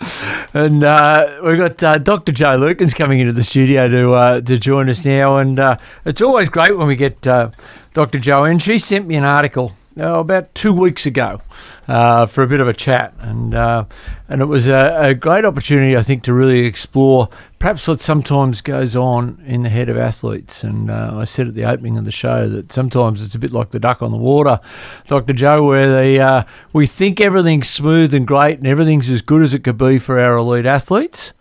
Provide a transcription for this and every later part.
and uh, we've got uh, Dr. Jo Lukins coming into the studio to uh, to join us now, and uh, it's always great when we get uh, Dr. Jo in. She sent me an article oh, about two weeks ago uh, for a bit of a chat, and uh, and it was a, a, great opportunity, I think, to really explore perhaps what sometimes goes on in the head of athletes. And uh, I said at the opening of the show that sometimes it's a bit like the duck on the water, Dr. Jo, where they uh, we think everything's smooth and great and everything's as good as it could be for our elite athletes.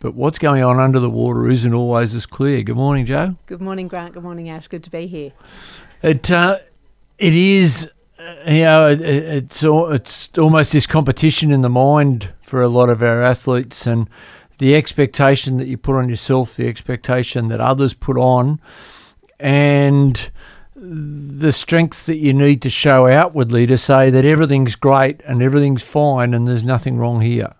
But what's going on under the water isn't always as clear. Good morning, Jo. Good morning, Grant. Good morning, Ash. Good to be here. It uh, it is, uh, you know, it, it's it's almost this competition in the mind for a lot of our athletes, and the expectation that you put on yourself, the expectation that others put on, and the strengths that you need to show outwardly to say that everything's great and everything's fine and there's nothing wrong here.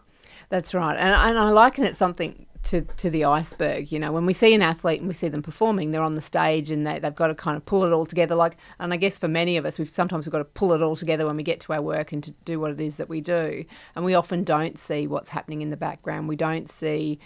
That's right, and, and I liken it something to, to the iceberg. You know, when we see an athlete and we see them performing, they're on the stage and they, they've got to kind of pull it all together. Like, and I guess for many of us, we've sometimes we've got to pull it all together when we get to our work and to do what it is that we do. And we often don't see what's happening in the background. We don't see.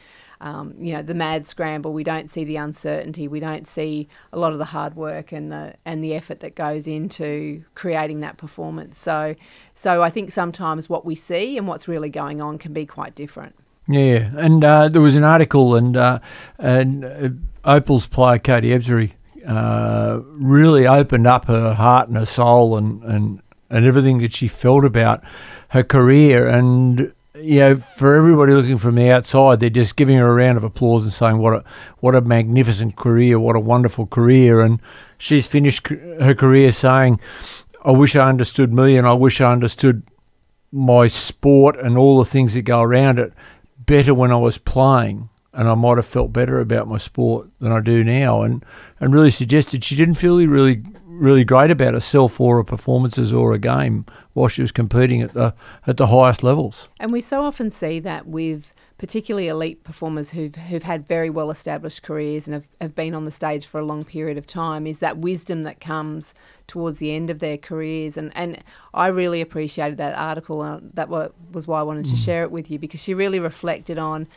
Um, you know the mad scramble. We don't see the uncertainty. We don't see a lot of the hard work and the and the effort that goes into creating that performance. So, so I think sometimes what we see and what's really going on can be quite different. Yeah, and uh, there was an article, and uh, and uh, Opal's player Katie Ebzery uh, really opened up her heart and her soul, and, and and everything that she felt about her career, and you know, for everybody looking from the outside, they're just giving her a round of applause and saying what a what a magnificent career, what a wonderful career, and she's finished her career saying, "I wish I understood me, and I wish I understood." my sport and all the things that go around it better when I was playing, and I might have felt better about my sport than I do now. And and really suggested she didn't feel really really great about herself or her performances or a game while she was competing at the at the highest levels. And we so often see that with particularly elite performers who've who've had very well established careers and have, have been on the stage for a long period of time is that wisdom that comes towards the end of their careers and and I really appreciated that article uh, that was why I wanted to mm. share it with you because she really reflected on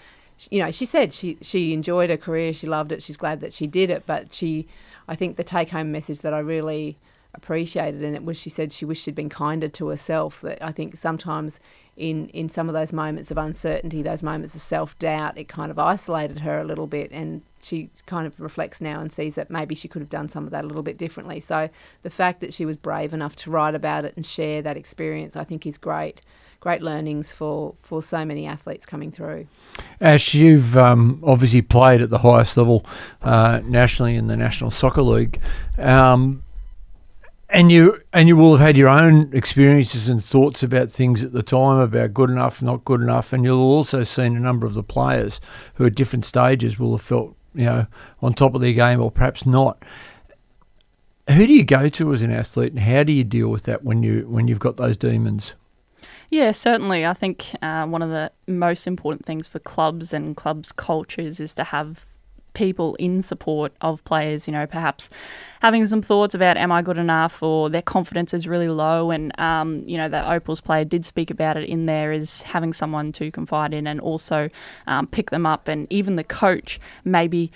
you know she said she she enjoyed her career she loved it she's glad that she did it but she I think the take home message that I really appreciated and it was she said she wished she'd been kinder to herself that I think sometimes in in some of those moments of uncertainty, those moments of self doubt, it kind of isolated her a little bit, and she kind of reflects now and sees that maybe she could have done some of that a little bit differently. So the fact that she was brave enough to write about it and share that experience, I think, is great. Great learnings for, for so many athletes coming through. Ash, you've um, obviously played at the highest level uh, nationally in the National Soccer League. Um, and you and you will have had your own experiences and thoughts about things at the time about good enough, not good enough, and you'll also seen a number of the players who at different stages will have felt you know on top of their game or perhaps not. Who do you go to as an athlete, and how do you deal with that when you when you've got those demons? Yeah, certainly. I think uh, one of the most important things for clubs and clubs' cultures is to have people in support of players, you know, perhaps having some thoughts about am I good enough or their confidence is really low. And, um, you know, that Opals player did speak about it in there is having someone to confide in and also um, pick them up. And even the coach maybe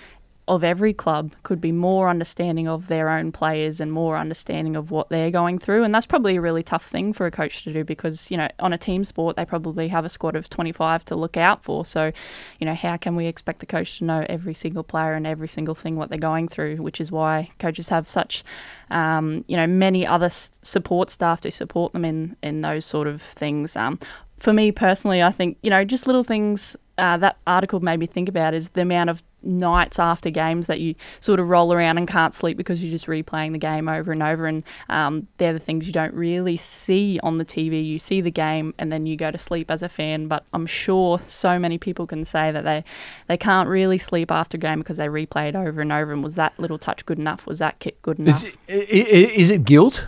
of every club could be more understanding of their own players and more understanding of what they're going through. And that's probably a really tough thing for a coach to do because, you know, on a team sport, they probably have a squad of 25 to look out for. So, you know, how can we expect the coach to know every single player and every single thing what they're going through, which is why coaches have such, um, you know, many other support staff to support them in, in those sort of things. Um, for me personally, I think, you know, just little things uh, that article made me think about is the amount of nights after games that you sort of roll around and can't sleep because you're just replaying the game over and over. And um, they're the things you don't really see on the TV. You see the game and then you go to sleep as a fan. But I'm sure so many people can say that they, they can't really sleep after a game because they replay it over and over. And was that little touch good enough? Was that kick good enough? Is, is it guilt?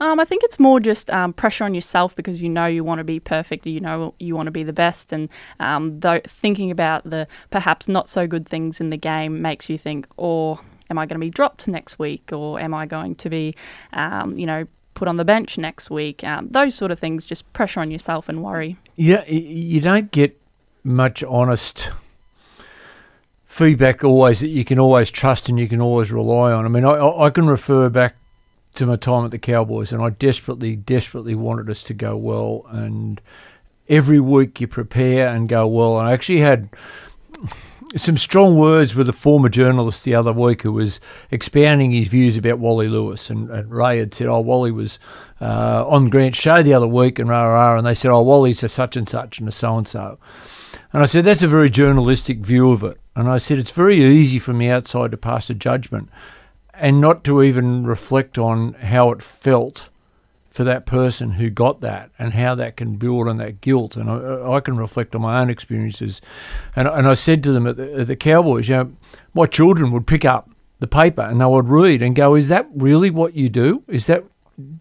Um, I think it's more just um, pressure on yourself because you know you want to be perfect, you know you want to be the best, and um, though thinking about the perhaps not so good things in the game makes you think, or am I going to be dropped next week, or am I going to be, um, you know, put on the bench next week. Um, those sort of things, just pressure on yourself and worry. Yeah, you don't get much honest feedback always that you can always trust and you can always rely on. I mean, I, I can refer back to my time at the Cowboys, and I desperately, desperately wanted us to go well. And every week you prepare and go well. And I actually had some strong words with a former journalist the other week who was expounding his views about Wally Lewis. And, and Ray had said, Oh, Wally was uh, on Grant's show the other week, and rah, rah, and they said, Oh, Wally's a such and such and a so and so. And I said, That's a very journalistic view of it. And I said, It's very easy from the outside to pass a judgment and not to even reflect on how it felt for that person who got that and how that can build on that guilt. And I, I can reflect on my own experiences. And, and I said to them at the, at the Cowboys, you know, my children would pick up the paper and they would read and go, Is that really what you do? Is that,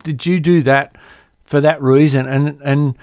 did you do that for that reason? And, and,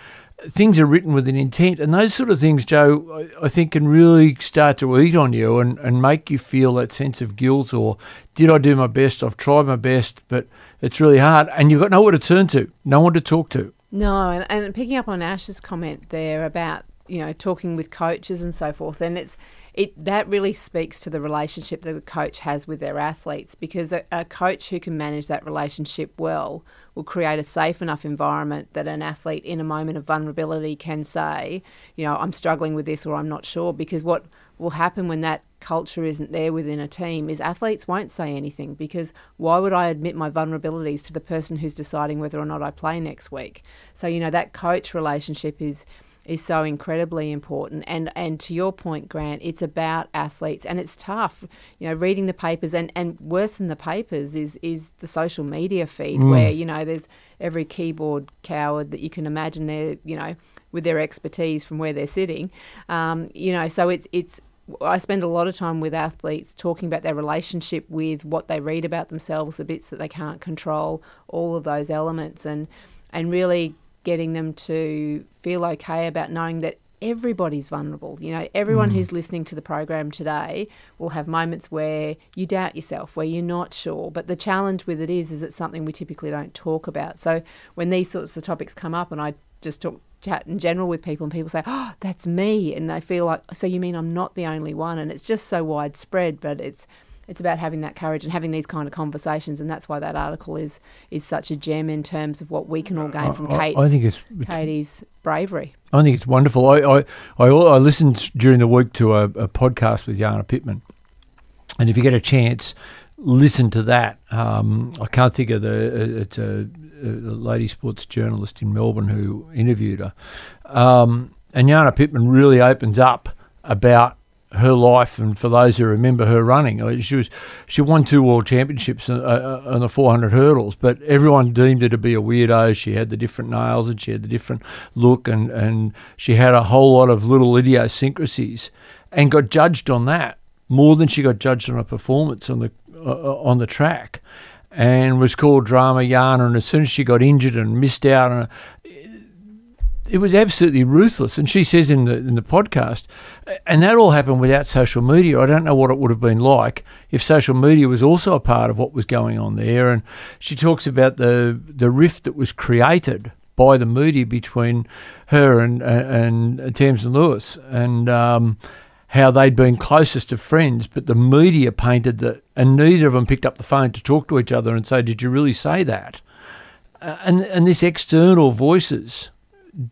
things are written with an intent, and those sort of things, Jo, I, think can really start to eat on you and, and make you feel that sense of guilt or did I do my best? I've tried my best, but it's really hard, and you've got nowhere to turn to, no one to talk to. No, and, and picking up on Ash's comment there about you know talking with coaches and so forth, and it's it that really speaks to the relationship that a coach has with their athletes because a, a, coach who can manage that relationship well will create a safe enough environment that an athlete in a moment of vulnerability can say, you know, I'm struggling with this or I'm not sure because what will happen when that culture isn't there within a team is athletes won't say anything because why would I admit my vulnerabilities to the person who's deciding whether or not I play next week? So, you know, that coach relationship is is so incredibly important. And and to your point, Grant, it's about athletes, and it's tough. You know, reading the papers, and, and worse than the papers is is the social media feed mm. where you know there's every keyboard coward that you can imagine there. You know, with their expertise from where they're sitting. Um, you know, so it's it's. I spend a lot of time with athletes talking about their relationship with what they read about themselves, the bits that they can't control, all of those elements, and and really getting them to feel okay about knowing that everybody's vulnerable. You know, everyone mm. who's listening to the program today will have moments where you doubt yourself, where you're not sure. But the challenge with it is, is it's something we typically don't talk about. So when these sorts of topics come up, and I just talk chat in general with people, and people say, "Oh, that's me," and they feel like, "So you mean I'm not the only one?" And it's just so widespread, but it's it's about having that courage and having these kind of conversations, and that's why that article is is such a gem in terms of what we can all gain from Kate. I think it's, it's Katie's bravery. I think it's wonderful. I I, I, I listened during the week to a, a podcast with Jana Pittman, and if you get a chance, listen to that. Um, I can't think of the. It's a, a, lady sports journalist in Melbourne who interviewed her, um, and Jana Pittman really opens up about her life, and for those who remember her running, she was she won two world championships on, uh, uh the 400 hurdles, but everyone deemed her to be a weirdo. She had the different nails and she had the different look, and and she had a whole lot of little idiosyncrasies, and got judged on that more than she got judged on a performance on the uh, on the track and was called Drama Jana. And as soon as she got injured and missed out on it was absolutely ruthless. And she says in the in the podcast, and that all happened without social media. I don't know what it would have been like if social media was also a part of what was going on there. And she talks about the the rift that was created by the media between her and and, and Tamsyn Lewis, and um, how they'd been closest of friends, but the media painted that, and neither of them picked up the phone to talk to each other and say, "Did you really say that?" Uh, and and this external voices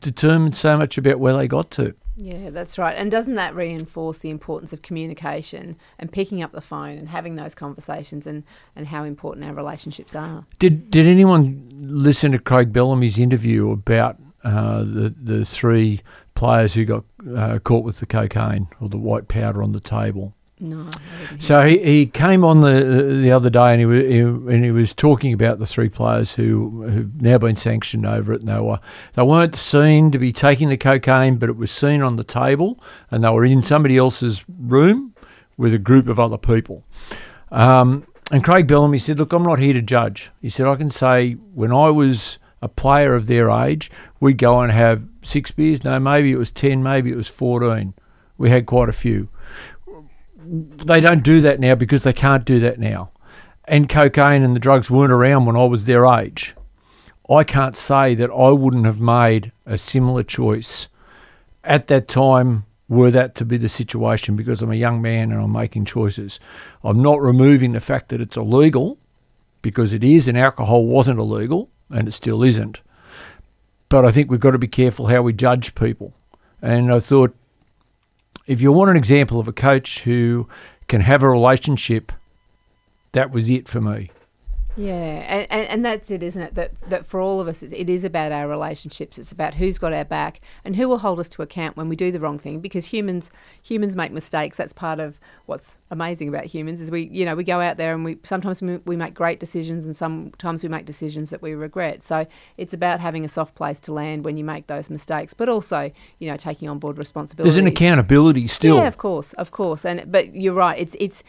determined so much about where they got to. Yeah, that's right. And doesn't that reinforce the importance of communication and picking up the phone and having those conversations and, and how important our relationships are? Did Did anyone listen to Craig Bellamy's interview about uh, the the three players who got uh, caught with the cocaine or the white powder on the table? No. So he, he came on the the other day and he, was, he, and he was talking about the three players who have now been sanctioned over it. And they were they weren't seen to be taking the cocaine, but it was seen on the table, and they were in somebody else's room with a group of other people. Um, and Craig Bellamy said, "Look, I'm not here to judge." He said, "I can say when I was a player of their age, we'd go and have six beers. No, maybe it was ten, maybe it was fourteen. We had quite a few." They don't do that now because they can't do that now. And cocaine and the drugs weren't around when I was their age. I can't say that I wouldn't have made a similar choice at that time were that to be the situation because I'm a young man and I'm making choices. I'm not removing the fact that it's illegal because it is and alcohol wasn't illegal and it still isn't. But I think we've got to be careful how we judge people. And I thought if you want an example of a coach who can have a relationship, that was it for me. Yeah, and, and, and, that's it, isn't it? That that for all of us, it is about our relationships. It's about who's got our back and who will hold us to account when we do the wrong thing. Because humans humans make mistakes. That's part of what's amazing about humans is we you know we go out there and we sometimes we make great decisions and sometimes we make decisions that we regret. So it's about having a soft place to land when you make those mistakes, but also you know taking on board responsibility. There's an accountability still. Yeah, of course, of course. And but you're right. It's it's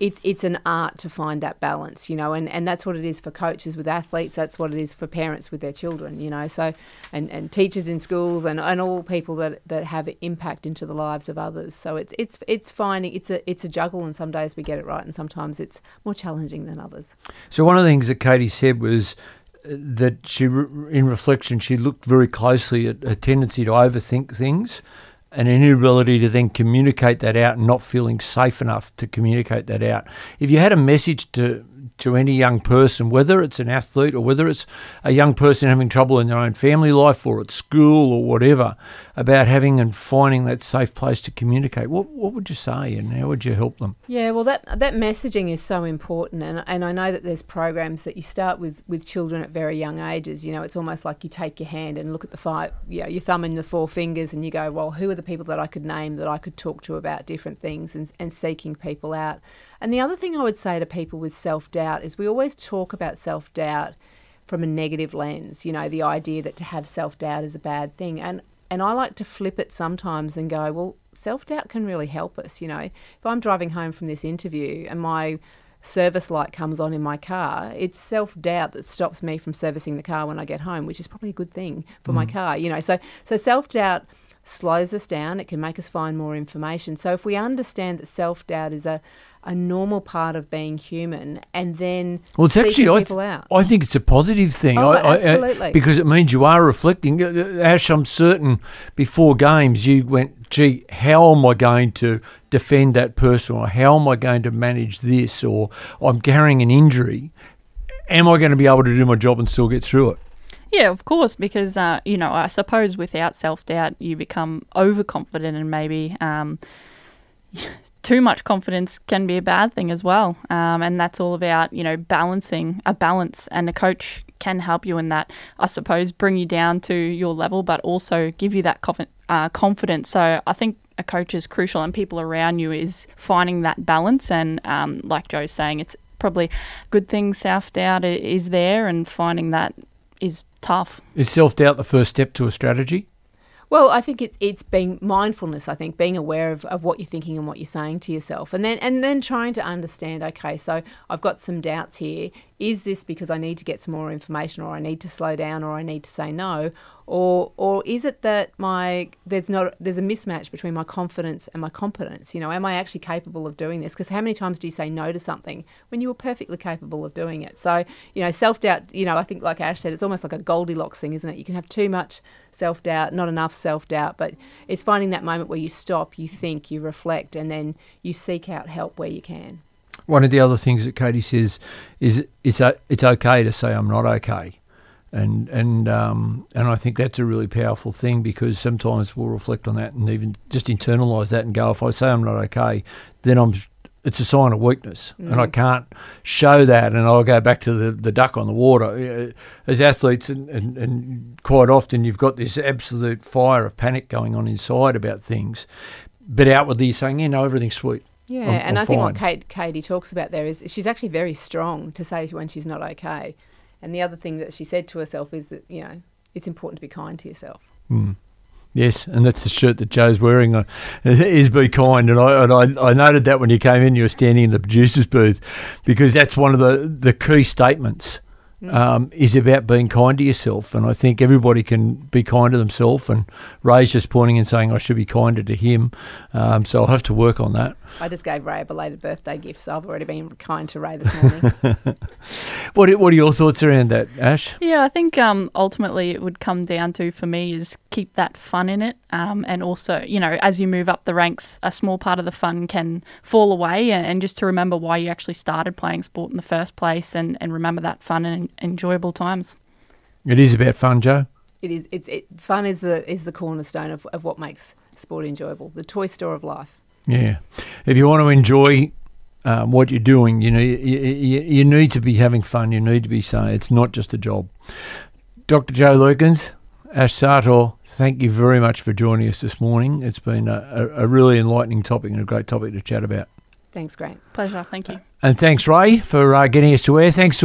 it's it's an art to find that balance, you know, and, and that's what it is for coaches with athletes. That's what it is for parents with their children, you know. So, and, and teachers in schools and, and all people that, that have impact into the lives of others. So it's it's it's finding it's a it's a juggle, and some days we get it right, and sometimes it's more challenging than others. So one of the things that Katie said was uh, that she, in reflection, she looked very closely at a tendency to overthink things an inability to then communicate that out and not feeling safe enough to communicate that out. If you had a message to to any young person, whether it's an athlete or whether it's a young person having trouble in their own family life or at school or whatever, about having and finding that safe place to communicate, what what would you say and how would you help them? Yeah, well, that that messaging is so important, and and I know that there's programs that you start with with children at very young ages. You know, it's almost like you take your hand and look at the five, you know, your thumb and the four fingers, and you go, well, who are the people that I could name that I could talk to about different things, and and seeking people out. And the other thing I would say to people with self doubt is we always talk about self doubt from a negative lens, you know, the idea that to have self doubt is a bad thing. And and I like to flip it sometimes and go, well, self doubt can really help us, you know. If I'm driving home from this interview and my service light comes on in my car, it's self doubt that stops me from servicing the car when I get home, which is probably a good thing for mm. my car, you know. So so self doubt slows us down, it can make us find more information. So if we understand that self doubt is a a normal part of being human, and then well, it's actually I, th- I think it's a positive thing. Oh, I, absolutely. I, because it means you are reflecting. Uh, uh, Ash, I'm certain before games you went, "Gee, how am I going to defend that person, or how am I going to manage this, or I'm carrying an injury? Am I going to be able to do my job and still get through it?" Yeah, of course, because uh, you know, I suppose without self doubt, you become overconfident and maybe. Um, too much confidence can be a bad thing as well. Um, and that's all about, you know, balancing a balance. And a coach can help you in that, I suppose, bring you down to your level, but also give you that conf- uh, confidence. So I think a coach is crucial and people around you is finding that balance. And um, like Jo's saying, it's probably good thing self doubt is there and finding that is tough. Is self doubt the first step to a strategy? Well, I think it's it's being mindfulness. I think being aware of, of what you're thinking and what you're saying to yourself, and then and then trying to understand. Okay, so I've got some doubts here. Is this because I need to get some more information, or I need to slow down, or I need to say no, or or is it that my there's not there's a mismatch between my confidence and my competence? You know am i actually capable of doing this? Because how many times do you say no to something when you were perfectly capable of doing it? So you know self-doubt you know i think like ash said it's almost like a goldilocks thing isn't it? You can have too much self-doubt not enough self-doubt but it's finding that moment where you stop you think you reflect and then you seek out help where you can one of the other things that Katie says is it's it's okay to say I'm not okay and and um, and I think that's a really powerful thing because sometimes we'll reflect on that and even just internalize that and go, if I say I'm not okay, then I'm it's a sign of weakness, mm. and I mm. can't show that. And I'll go back to the, the duck on the water. As athletes, and, and, and quite often you've got this absolute fire of panic going on inside about things, but outwardly you're saying, yeah, no, everything's sweet. Yeah, and i think what Kate, Katie talks about there is she's actually very strong to say when she's not okay. And the other thing that she said to herself is that, you know, it's important to be kind to yourself. Mm. Yes, and that's the shirt that Jo's wearing. Uh, is be kind, and I and I, I noted that when you came in, you were standing in the producers' booth, because that's one of the the key statements. Mm. Um, is about being kind to yourself, and I think everybody can be kind to themselves. And Ray's just pointing and saying I should be kinder to him, um, so I'll have to work on that. I just gave Ray a belated birthday gift, so I've already been kind to Ray this morning. What are, what are your thoughts around that, Ash? Yeah, I think um, ultimately it would come down to for me is keep that fun in it, um, and also you know as you move up the ranks, a small part of the fun can fall away, and, and just to remember why you actually started playing sport in the first place, and, and remember that fun and enjoyable times. It is about fun, Jo. it is it's it, fun is the is the cornerstone of, of what makes sport enjoyable. The toy store of life. Yeah. If you want to enjoy um, what you're doing, you know, you, you, you need to be having fun. You need to be saying it's not just a job. Dr. Jo Lukins, Ash Sartor, thank you very much for joining us this morning. It's been a, a, a really enlightening topic and a great topic to chat about. Thanks, Grant. Pleasure, thank you. And thanks, Ray, for uh, getting us to air. Thanks to